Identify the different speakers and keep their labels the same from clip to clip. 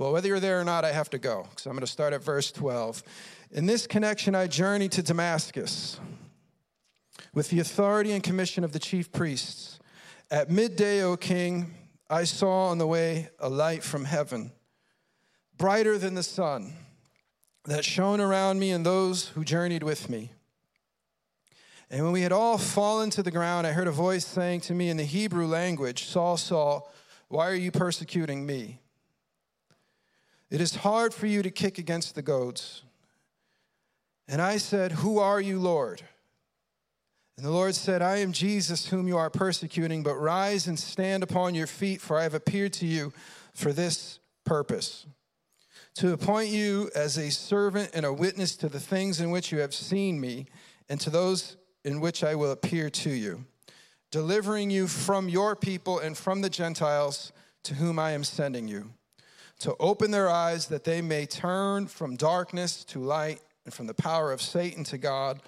Speaker 1: Well, whether you're there or not, I have to go. So I'm going to start at verse 12. In this connection, I journeyed to Damascus with the authority and commission of the chief priests. At midday, O king, I saw on the way a light from heaven, brighter than the sun, that shone around me and those who journeyed with me. And when we had all fallen to the ground, I heard a voice saying to me in the Hebrew language, Saul, Saul, why are you persecuting me? It is hard for you to kick against the goads. And I said, Who are you, Lord? And the Lord said, I am Jesus whom you are persecuting, but rise and stand upon your feet, for I have appeared to you for this purpose to appoint you as a servant and a witness to the things in which you have seen me, and to those in which I will appear to you, delivering you from your people and from the Gentiles to whom I am sending you, to open their eyes that they may turn from darkness to light and from the power of Satan to God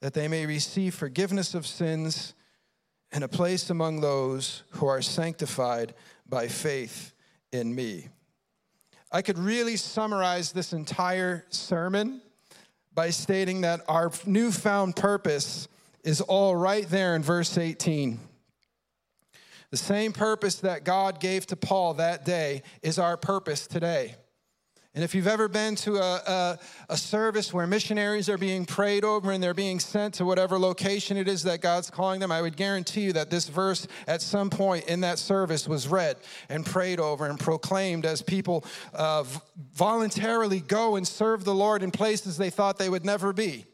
Speaker 1: that they may receive forgiveness of sins and a place among those who are sanctified by faith in me. I could really summarize this entire sermon by stating that our newfound purpose is all right there in verse 18. The same purpose that God gave to Paul that day is our purpose today. And if you've ever been to a, a, a, service where missionaries are being prayed over and they're being sent to whatever location it is that God's calling them, I would guarantee you that this verse at some point in that service was read and prayed over and proclaimed as people uh, voluntarily go and serve the Lord in places they thought they would never be.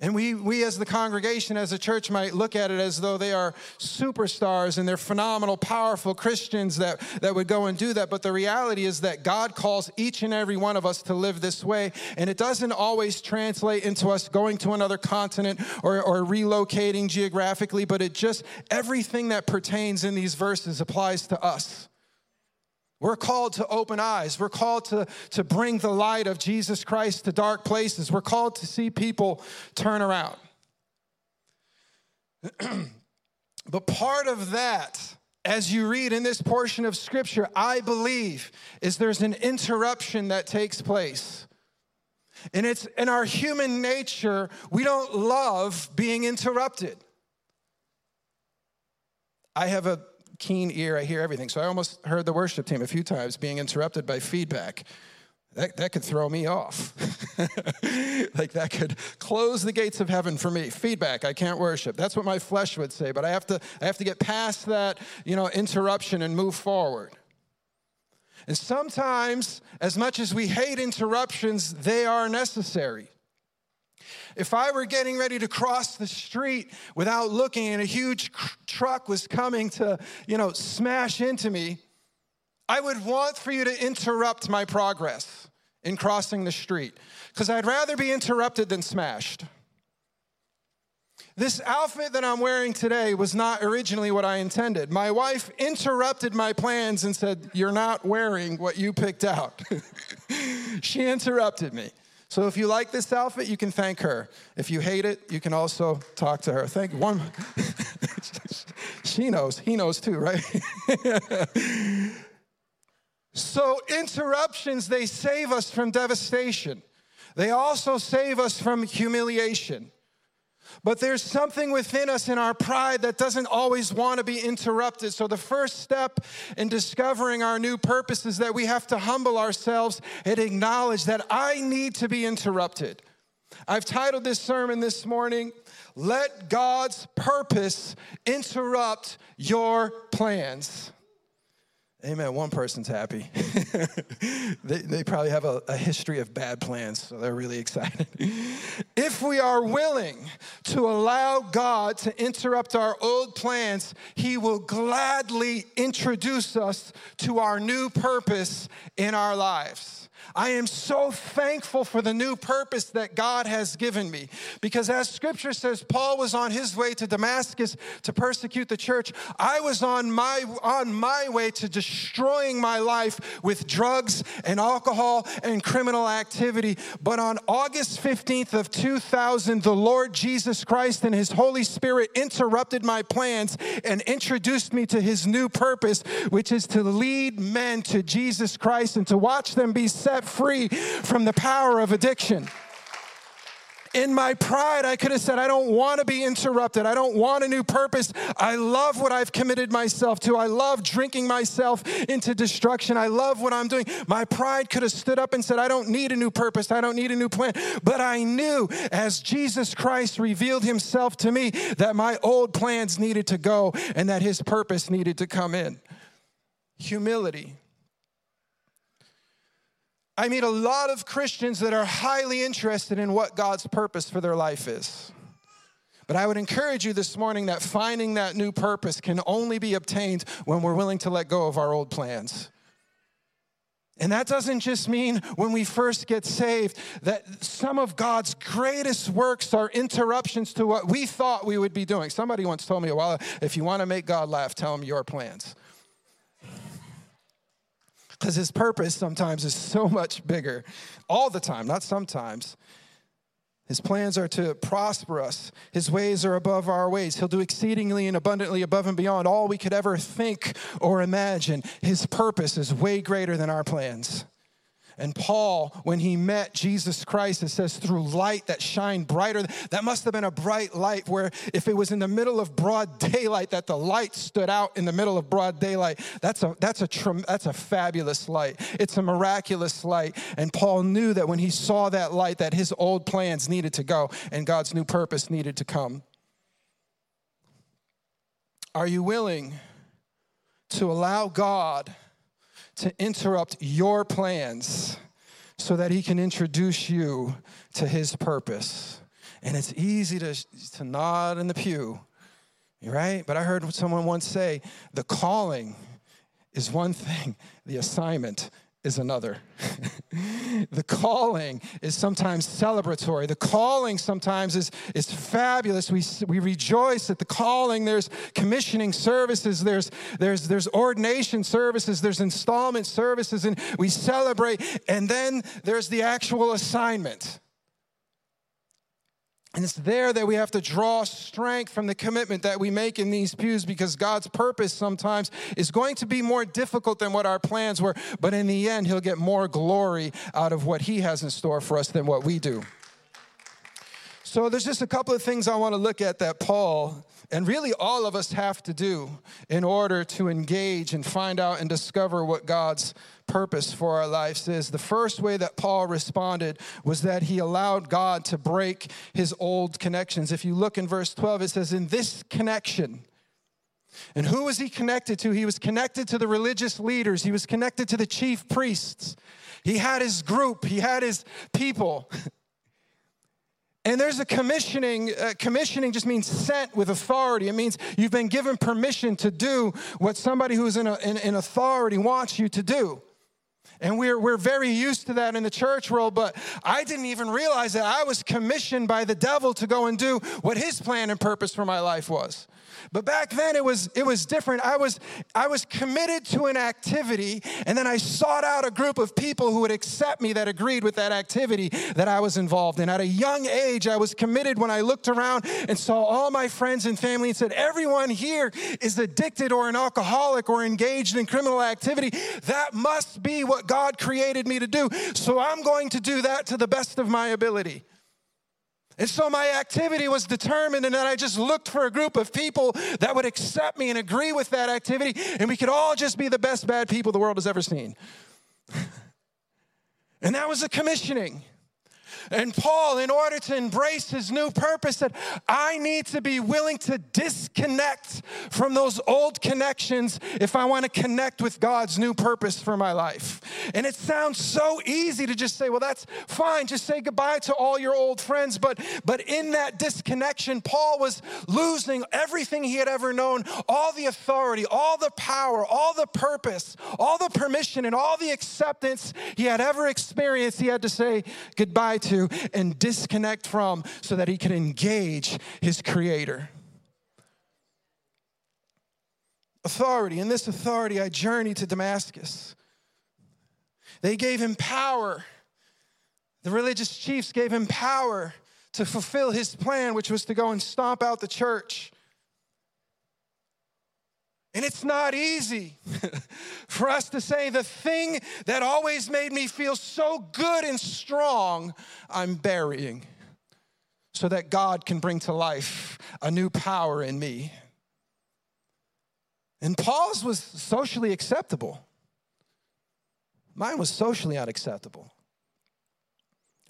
Speaker 1: And we, we as the congregation, as a church, might look at it as though they are superstars and they're phenomenal, powerful Christians that, that would go and do that. But the reality is that God calls each and every one of us to live this way. And it doesn't always translate into us going to another continent or, or relocating geographically, but it just, everything that pertains in these verses applies to us. We're called to open eyes. We're called to, to bring the light of Jesus Christ to dark places. We're called to see people turn around. but part of that, as you read in this portion of scripture, I believe, is there's an interruption that takes place. And it's in our human nature, we don't love being interrupted. I have a keen ear, I hear everything. So I almost heard the worship team a few times being interrupted by feedback. That, that could throw me off. like that could close the gates of heaven for me. Feedback, I can't worship. That's what my flesh would say, but I have to, I have to get past that, you know, interruption and move forward. And sometimes, as much as we hate interruptions, they are necessary. If I were getting ready to cross the street without looking and a huge truck was coming to, you know, smash into me, I would want for you to interrupt my progress in crossing the street because I'd rather be interrupted than smashed. This outfit that I'm wearing today was not originally what I intended. My wife interrupted my plans and said, You're not wearing what you picked out. she interrupted me. So if you like this outfit, you can thank her. If you hate it, you can also talk to her. Thank one. she knows. He knows too, right? so interruptions they save us from devastation. They also save us from humiliation. But there's something within us in our pride that doesn't always want to be interrupted. So, the first step in discovering our new purpose is that we have to humble ourselves and acknowledge that I need to be interrupted. I've titled this sermon this morning, Let God's Purpose Interrupt Your Plans. Amen. One person's happy. they, they probably have a, a, history of bad plans, so they're really excited. If we are willing to allow God to interrupt our old plans, He will gladly introduce us to our new purpose in our lives. I am so thankful for the new purpose that God has given me. Because as scripture says, Paul was on his way to Damascus to persecute the church. I was on my, on my way to destroying my life with drugs and alcohol and criminal activity. But on August 15th of 2000, the Lord Jesus Christ and His Holy Spirit interrupted my plans and introduced me to His new purpose, which is to lead men to Jesus Christ and to watch them be set free from the power of addiction. In my pride, I could have said, I don't want to be interrupted. I don't want a new purpose. I love what I've committed myself to. I love drinking myself into destruction. I love what I'm doing. My pride could have stood up and said, I don't need a new purpose. I don't need a new plan. But I knew as Jesus Christ revealed himself to me that my old plans needed to go and that his purpose needed to come in. Humility. I meet a lot of Christians that are highly interested in what God's purpose for their life is. But I would encourage you this morning that finding that new purpose can only be obtained when we're willing to let go of our old plans. And that doesn't just mean when we first get saved that some of God's greatest works are interruptions to what we thought we would be doing. Somebody once told me a while, if you want to make God laugh, tell him your plans because his purpose sometimes is so much bigger. All the time, not sometimes. His plans are to prosper us. His ways are above our ways. He'll do exceedingly and abundantly above and beyond all we could ever think or imagine. His purpose is way greater than our plans. And Paul, when he met Jesus Christ, it says through light that shined brighter. That must have been a bright light where if it was in the middle of broad daylight, that the light stood out in the middle of broad daylight. That's a, that's a, that's a fabulous light. It's a miraculous light. And Paul knew that when he saw that light, that his old plans needed to go and God's new purpose needed to come. Are you willing to allow God to interrupt your plans so that he can introduce you to his purpose. And it's easy to, to nod in the pew, right? But I heard someone once say the calling is one thing, the assignment is another. the calling is sometimes celebratory. The calling sometimes is, is fabulous. We, we rejoice at the calling. There's commissioning services, there's, there's, there's ordination services, there's installment services, and we celebrate. And then there's the actual assignment. And it's there that we have to draw strength from the commitment that we make in these pews because God's purpose sometimes is going to be more difficult than what our plans were. But in the end, He'll get more glory out of what He has in store for us than what we do. So there's just a couple of things I want to look at that Paul and really all of us have to do in order to engage and find out and discover what God's purpose for our lives is. The first way that Paul responded was that he allowed God to break his old connections. If you look in verse 12, it says, In this connection, and who was he connected to? He was connected to the religious leaders, he was connected to the chief priests. He had his group, he had his people. And there's a commissioning. Uh, commissioning just means sent with authority. It means you've been given permission to do what somebody who's in, a, in, in authority wants you to do. And we're, we're very used to that in the church world, but I didn't even realize that I was commissioned by the devil to go and do what his plan and purpose for my life was. But back then it was it was different. I was I was committed to an activity and then I sought out a group of people who would accept me that agreed with that activity that I was involved in. At a young age I was committed when I looked around and saw all my friends and family and said everyone here is addicted or an alcoholic or engaged in criminal activity. That must be what God created me to do. So I'm going to do that to the best of my ability. And so my activity was determined, and then I just looked for a group of people that would accept me and agree with that activity, and we could all just be the best bad people the world has ever seen. and that was a commissioning. And Paul, in order to embrace his new purpose, said, I need to be willing to disconnect from those old connections if I want to connect with God's new purpose for my life. And it sounds so easy to just say, well, that's fine. Just say goodbye to all your old friends. But, but in that disconnection, Paul was losing everything he had ever known all the authority, all the power, all the purpose, all the permission, and all the acceptance he had ever experienced. He had to say goodbye to and disconnect from so that he could engage his creator. Authority. In this authority, I journeyed to Damascus. They gave him power. The religious chiefs gave him power to fulfill his plan, which was to go and stomp out the church. And it's not easy for us to say the thing that always made me feel so good and strong, I'm burying so that God can bring to life a new power in me. And Paul's was socially acceptable. Mine was socially unacceptable.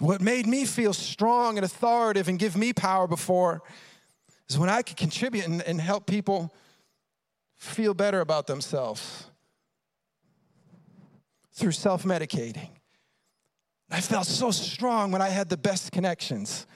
Speaker 1: What made me feel strong and authoritative and give me power before is when I could contribute and, and help people feel better about themselves through self medicating. I felt so strong when I had the best connections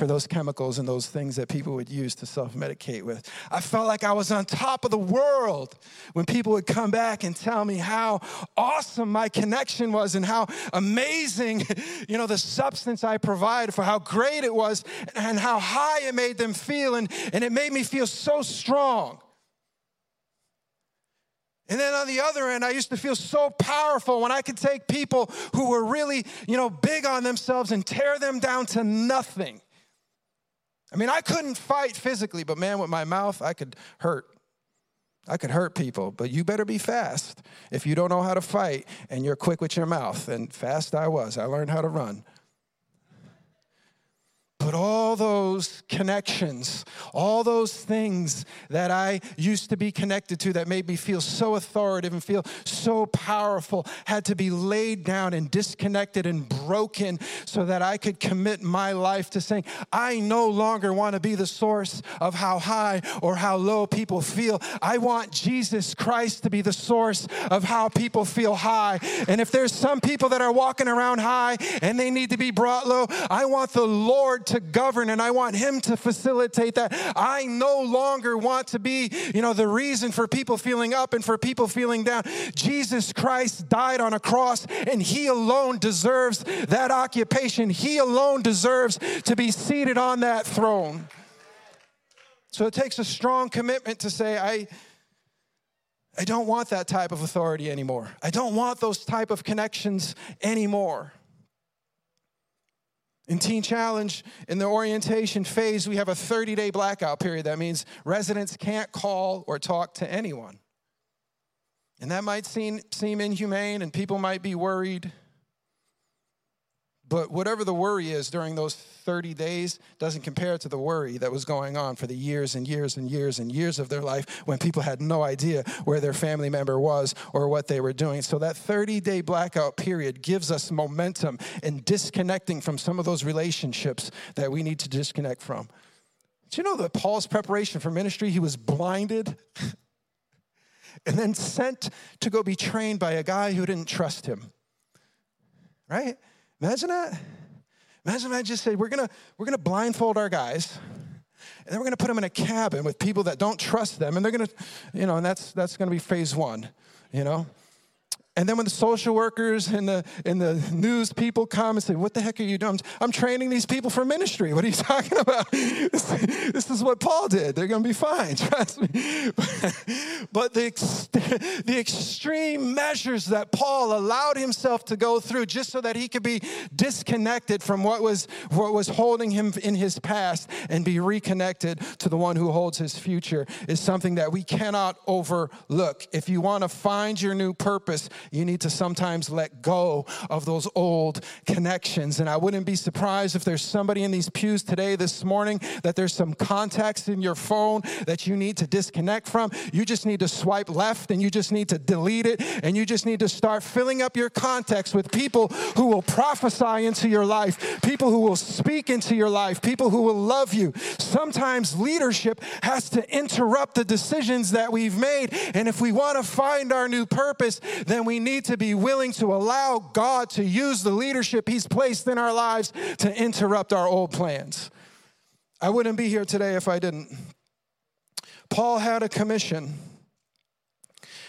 Speaker 1: for those chemicals and those things that people would use to self medicate with. I felt like I was on top of the world when people would come back and tell me how awesome my connection was and how amazing, you know, the substance I provided for how great it was and how high it made them feel. And, and it made me feel so strong. And then on the other end, I used to feel so powerful when I could take people who were really, you know, big on themselves and tear them down to nothing. I mean, I couldn't fight physically, but man, with my mouth, I could hurt. I could hurt people, but you better be fast if you don't know how to fight and you're quick with your mouth. And fast I was. I learned how to run. But all those connections, all those things that I used to be connected to that made me feel so authoritative and feel so powerful had to be laid down and disconnected and broken so that I could commit my life to saying, I no longer want to be the source of how high or how low people feel. I want Jesus Christ to be the source of how people feel high. And if there's some people that are walking around high and they need to be brought low, I want the Lord to govern and I want him to facilitate that. I no longer want to be, you know, the reason for people feeling up and for people feeling down. Jesus Christ died on a cross and he alone deserves that occupation. He alone deserves to be seated on that throne. So it takes a strong commitment to say, I, I don't want that type of authority anymore. I don't want those type of connections anymore. In Teen Challenge, in the orientation phase, we have a 30 day blackout period. That means residents can't call or talk to anyone. And that might seem, seem inhumane, and people might be worried. But whatever the worry is during those 30 days doesn't compare to the worry that was going on for the years and years and years and years of their life when people had no idea where their family member was or what they were doing. So that 30 day blackout period gives us momentum in disconnecting from some of those relationships that we need to disconnect from. Do you know that Paul's preparation for ministry, he was blinded and then sent to go be trained by a guy who didn't trust him? Right? Imagine that. Imagine if I just said, we're gonna, we're gonna blindfold our guys, and then we're gonna put them in a cabin with people that don't trust them, and they're gonna, you know, and that's that's gonna be phase one, you know. And then when the social workers and the, and the news people come and say, What the heck are you doing? I'm training these people for ministry. What are you talking about? This, this is what Paul did. They're going to be fine, trust me. But the, the extreme measures that Paul allowed himself to go through just so that he could be disconnected from what was, what was holding him in his past and be reconnected to the one who holds his future is something that we cannot overlook. If you want to find your new purpose, you need to sometimes let go of those old connections. And I wouldn't be surprised if there's somebody in these pews today, this morning, that there's some contacts in your phone that you need to disconnect from. You just need to swipe left and you just need to delete it. And you just need to start filling up your contacts with people who will prophesy into your life, people who will speak into your life, people who will love you. Sometimes leadership has to interrupt the decisions that we've made. And if we want to find our new purpose, then we we need to be willing to allow God to use the leadership He's placed in our lives to interrupt our old plans. I wouldn't be here today if I didn't. Paul had a commission.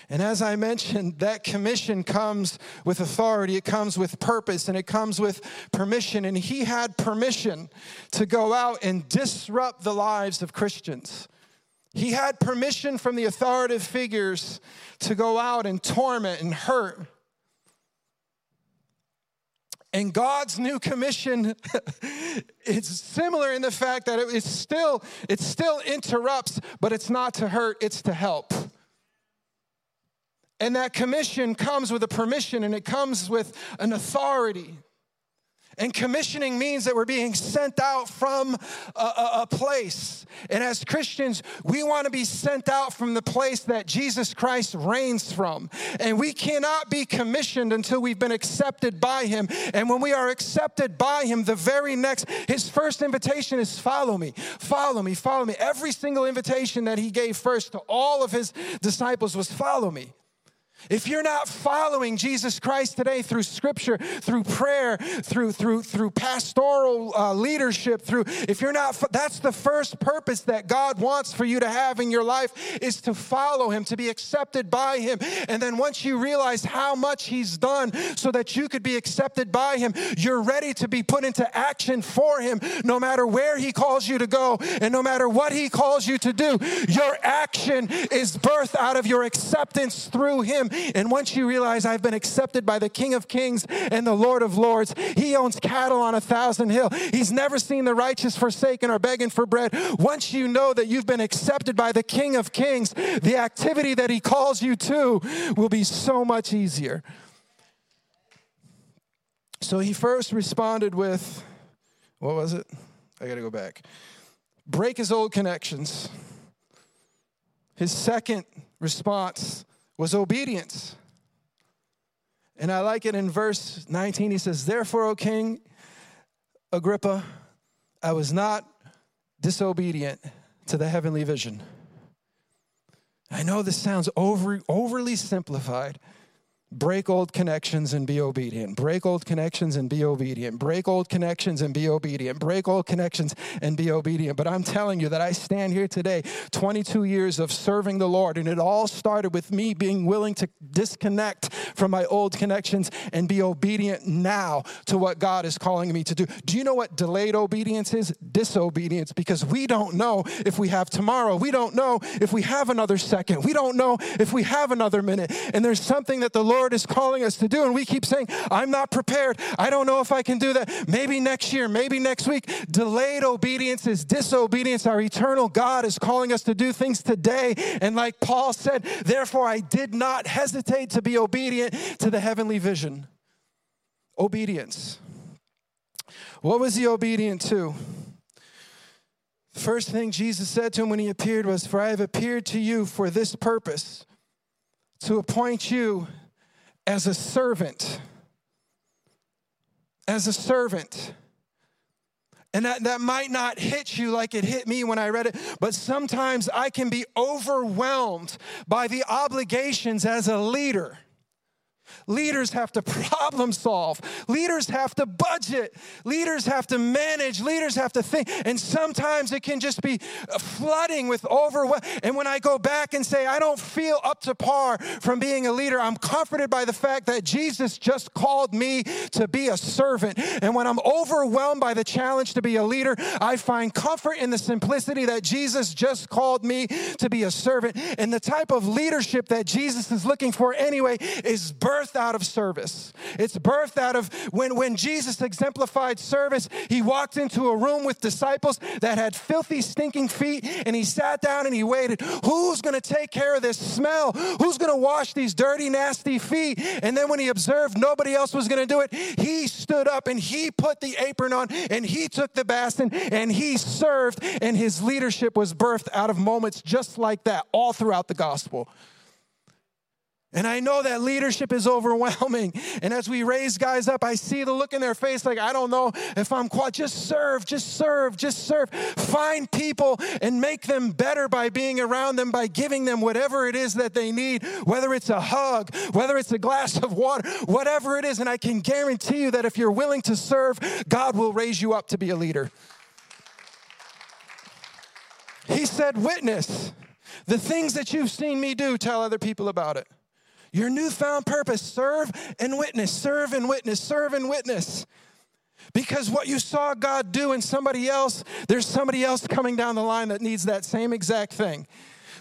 Speaker 1: And as I mentioned, that commission comes with authority, it comes with purpose, and it comes with permission. And he had permission to go out and disrupt the lives of Christians. He had permission from the authoritative figures to go out and torment and hurt And God's new commission is similar in the fact that it still it still interrupts, but it's not to hurt, it's to help. And that commission comes with a permission and it comes with an authority. And commissioning means that we're being sent out from a, a, a, place. And as Christians, we want to be sent out from the place that Jesus Christ reigns from. And we cannot be commissioned until we've been accepted by Him. And when we are accepted by Him, the very next, His first invitation is follow me, follow me, follow me. Every single invitation that He gave first to all of His disciples was follow me. If you're not following Jesus Christ today through scripture, through prayer, through through through pastoral uh, leadership, through if you're not that's the first purpose that God wants for you to have in your life is to follow him, to be accepted by him. And then once you realize how much he's done so that you could be accepted by him, you're ready to be put into action for him no matter where he calls you to go and no matter what he calls you to do. Your action is birthed out of your acceptance through him. And once you realize I've been accepted by the King of Kings and the Lord of Lords, He owns cattle on a thousand hill. He's never seen the righteous forsaken or begging for bread. Once you know that you've been accepted by the King of Kings, the activity that He calls you to will be so much easier. So he first responded with, what was it? I got to go back. Break his old connections. His second response was obedience. And I like it in verse 19. He says, Therefore, O King Agrippa, I was not disobedient to the heavenly vision. I know this sounds over, overly simplified, Break old connections and be obedient. Break old connections and be obedient. Break old connections and be obedient. Break old connections and be obedient. But I'm telling you that I stand here today, 22 years of serving the Lord, and it all started with me being willing to disconnect from my old connections and be obedient now to what God is calling me to do. Do you know what delayed obedience is? Disobedience, because we don't know if we have tomorrow. We don't know if we have another second. We don't know if we have another minute. And there's something that the Lord Lord is calling us to do. And we keep saying, I'm not prepared. I don't know if I can do that. Maybe next year, maybe next week. Delayed obedience is disobedience. Our eternal God is calling us to do things today. And like Paul said, therefore I did not hesitate to be obedient to the heavenly vision. Obedience. What was he obedient to? First thing Jesus said to him when he appeared was, For I have appeared to you for this purpose, to appoint you as a servant. As a servant. And that, that might not hit you like it hit me when I read it, but sometimes I can be overwhelmed by the obligations as a leader Leaders have to problem solve. Leaders have to budget. Leaders have to manage. Leaders have to think. And sometimes it can just be flooding with overwhelm. And when I go back and say, I don't feel up to par from being a leader, I'm comforted by the fact that Jesus just called me to be a servant. And when I'm overwhelmed by the challenge to be a leader, I find comfort in the simplicity that Jesus just called me to be a servant. And the type of leadership that Jesus is looking for anyway is birth birthed out of service. It's birthed out of when, when Jesus exemplified service, he walked into a room with disciples that had filthy, stinking feet, and he sat down and he waited. Who's going to take care of this smell? Who's going to wash these dirty, nasty feet? And then when he observed nobody else was going to do it, he stood up and he put the apron on and he took the basin and he served, and his leadership was birthed out of moments just like that all throughout the gospel. And I know that leadership is overwhelming. And as we raise guys up, I see the look in their face like, I don't know if I'm quite. Just serve, just serve, just serve. Find people and make them better by being around them, by giving them whatever it is that they need, whether it's a hug, whether it's a glass of water, whatever it is. And I can guarantee you that if you're willing to serve, God will raise you up to be a leader. He said, Witness. The things that you've seen me do, tell other people about it. Your newfound purpose serve and witness, serve and witness, serve and witness. Because what you saw God do in somebody else, there's somebody else coming down the line that needs that same exact thing.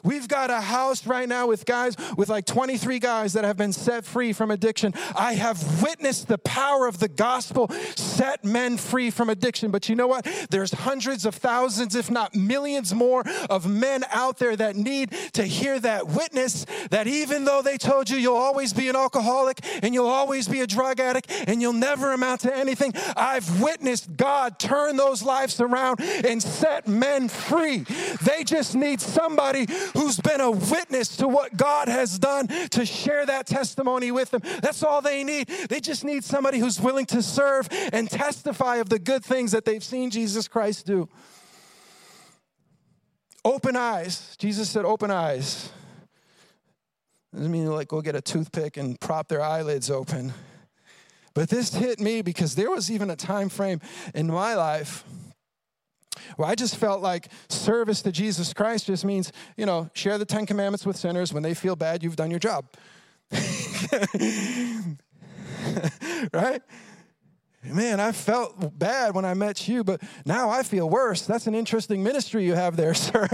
Speaker 1: We've got a house right now with guys, with like 23 guys that have been set free from addiction. I have witnessed the power of the gospel set men free from addiction. But you know what? There's hundreds of thousands, if not millions more, of men out there that need to hear that witness that even though they told you you'll always be an alcoholic and you'll always be a drug addict and you'll never amount to anything, I've witnessed God turn those lives around and set men free. They just need somebody who's been a witness to what God has done to share that testimony with them. That's all they need. They just need somebody who's willing to serve and testify of the good things that they've seen Jesus Christ do. Open eyes. Jesus said, open eyes. Doesn't mean like go get a toothpick and prop their eyelids open. But this hit me because there was even a time frame in my life where I just felt like service to Jesus Christ just means, you know, share the Ten Commandments with sinners. When they feel bad, you've done your job. right? Man, I felt bad when I met you, but now I feel worse. That's an interesting ministry you have there, sir.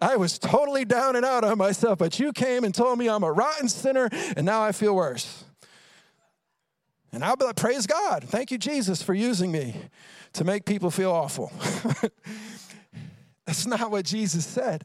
Speaker 1: I was totally down and out on myself, but you came and told me I'm a rotten sinner, and now I feel worse. And I'll be like, praise God. Thank you, Jesus, for using me to make people feel awful. That's not what Jesus said.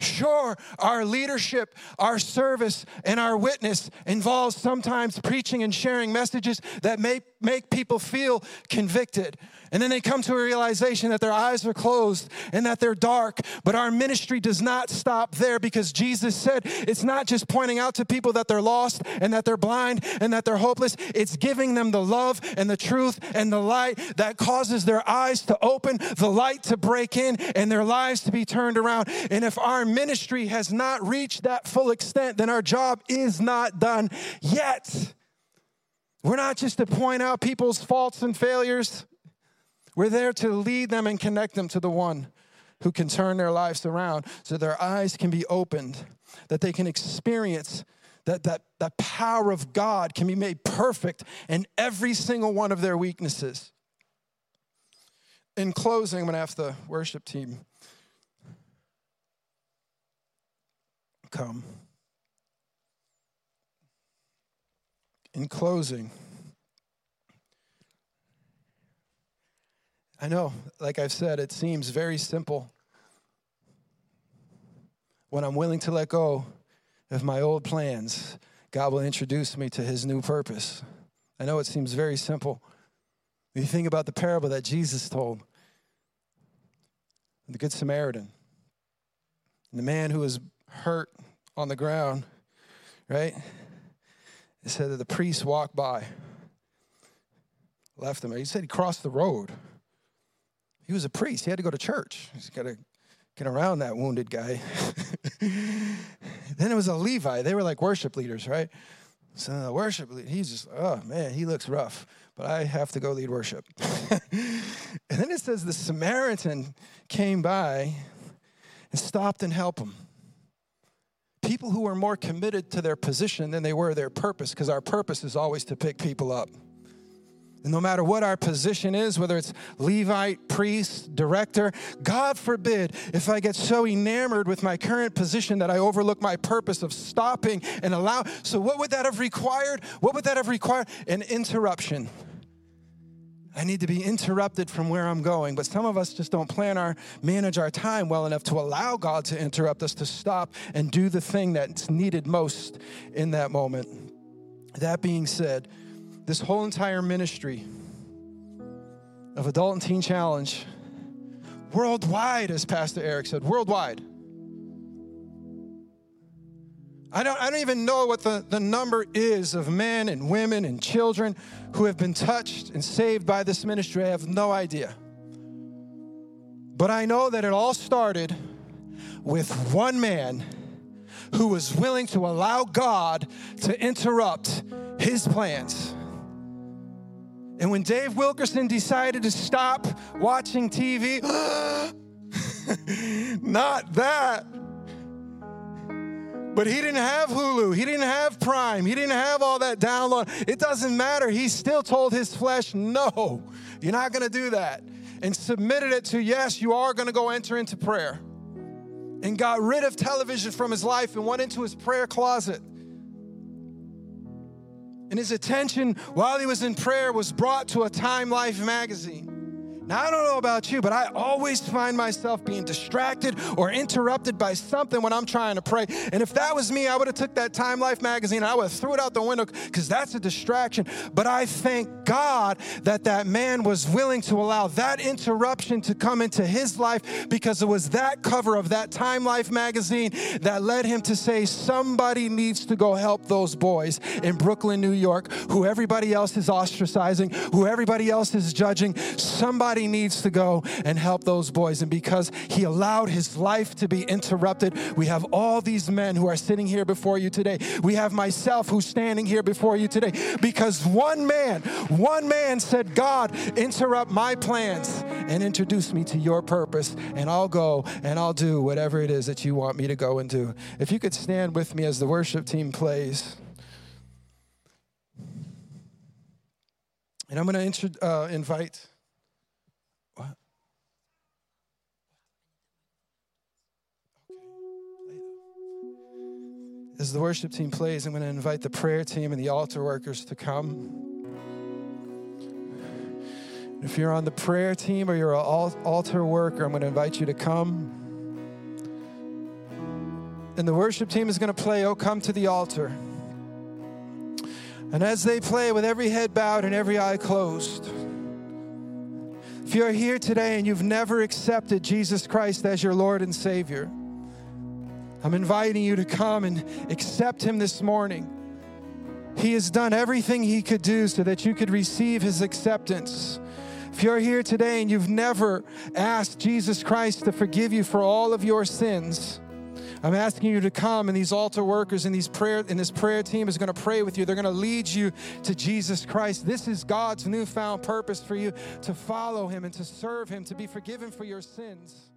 Speaker 1: Sure, our leadership, our service, and our witness involves sometimes preaching and sharing messages that may make people feel convicted. And then they come to a realization that their eyes are closed and that they're dark. But our ministry does not stop there because Jesus said it's not just pointing out to people that they're lost and that they're blind and that they're hopeless. It's giving them the love and the truth and the light that causes their eyes to open, the light to break in, and their lives to be turned around. And if our ministry has not reached that full extent, then our job is not done yet. We're not just to point out people's faults and failures. We're there to lead them and connect them to the one who can turn their lives around so their eyes can be opened, that they can experience that, that the power of God can be made perfect in every single one of their weaknesses. In closing, I'm going to ask the worship team come. In closing, I know, like I've said, it seems very simple. When I'm willing to let go of my old plans, God will introduce me to his new purpose. I know it seems very simple. When you think about the parable that Jesus told, the Good Samaritan, the man who was hurt on the ground, right? It said that the priest walked by, left him. He said he crossed the road. He was a priest. He had to go to church. He's got to get around that wounded guy. then it was a Levi. They were like worship leaders, right? So the worship leader, he's just, oh man, he looks rough, but I have to go lead worship. and then it says the Samaritan came by and stopped and helped him. People who were more committed to their position than they were their purpose, because our purpose is always to pick people up. And no matter what our position is, whether it's Levite, priest, director, God forbid if I get so enamored with my current position that I overlook my purpose of stopping and allow. So, what would that have required? What would that have required? An interruption. I need to be interrupted from where I'm going. But some of us just don't plan our, manage our time well enough to allow God to interrupt us, to stop and do the thing that's needed most in that moment. That being said, this whole entire ministry of Adult and Teen Challenge, worldwide, as Pastor Eric said, worldwide. I don't, I don't even know what the, the number is of men and women and children who have been touched and saved by this ministry. I have no idea. But I know that it all started with one man who was willing to allow God to interrupt his plans. And when Dave Wilkerson decided to stop watching TV, not that. But he didn't have Hulu. He didn't have Prime. He didn't have all that download. It doesn't matter. He still told his flesh, no, you're not going to do that. And submitted it to, yes, you are going to go enter into prayer. and got rid of television from his life and went into his prayer closet. And his attention while he was in prayer was brought to a Time Life magazine. Now, I don't know about you, but I always find myself being distracted or interrupted by something when I'm trying to pray. And if that was me, I would have took that Time Life magazine and I would have threw it out the window because that's a distraction. But I thank God that that man was willing to allow that interruption to come into his life because it was that cover of that Time Life magazine that led him to say, somebody needs to go help those boys in Brooklyn, New York, who everybody else is ostracizing, who everybody else is judging. Somebody Somebody needs to go and help those boys. And because he allowed his life to be interrupted, we have all these men who are sitting here before you today. We have myself who's standing here before you today because one man, one man said, God, interrupt my plans and introduce me to your purpose, and I'll go and I'll do whatever it is that you want me to go and do. If you could stand with me as the worship team plays. And I'm going to uh, invite As the worship team plays, I'm going to invite the prayer team and the altar workers to come. If you're on the prayer team or you're an altar worker, I'm going to invite you to come. And the worship team is going to play, Oh, Come to the Altar. And as they play with every head bowed and every eye closed, if you're here today and you've never accepted Jesus Christ as your Lord and Savior, I'm inviting you to come and accept Him this morning. He has done everything He could do so that you could receive His acceptance. If you're here today and you've never asked Jesus Christ to forgive you for all of your sins, I'm asking you to come, and these altar workers and these prayer and this prayer team is going to pray with you. They're going to lead you to Jesus Christ. This is God's newfound purpose for you to follow Him and to serve Him, to be forgiven for your sins.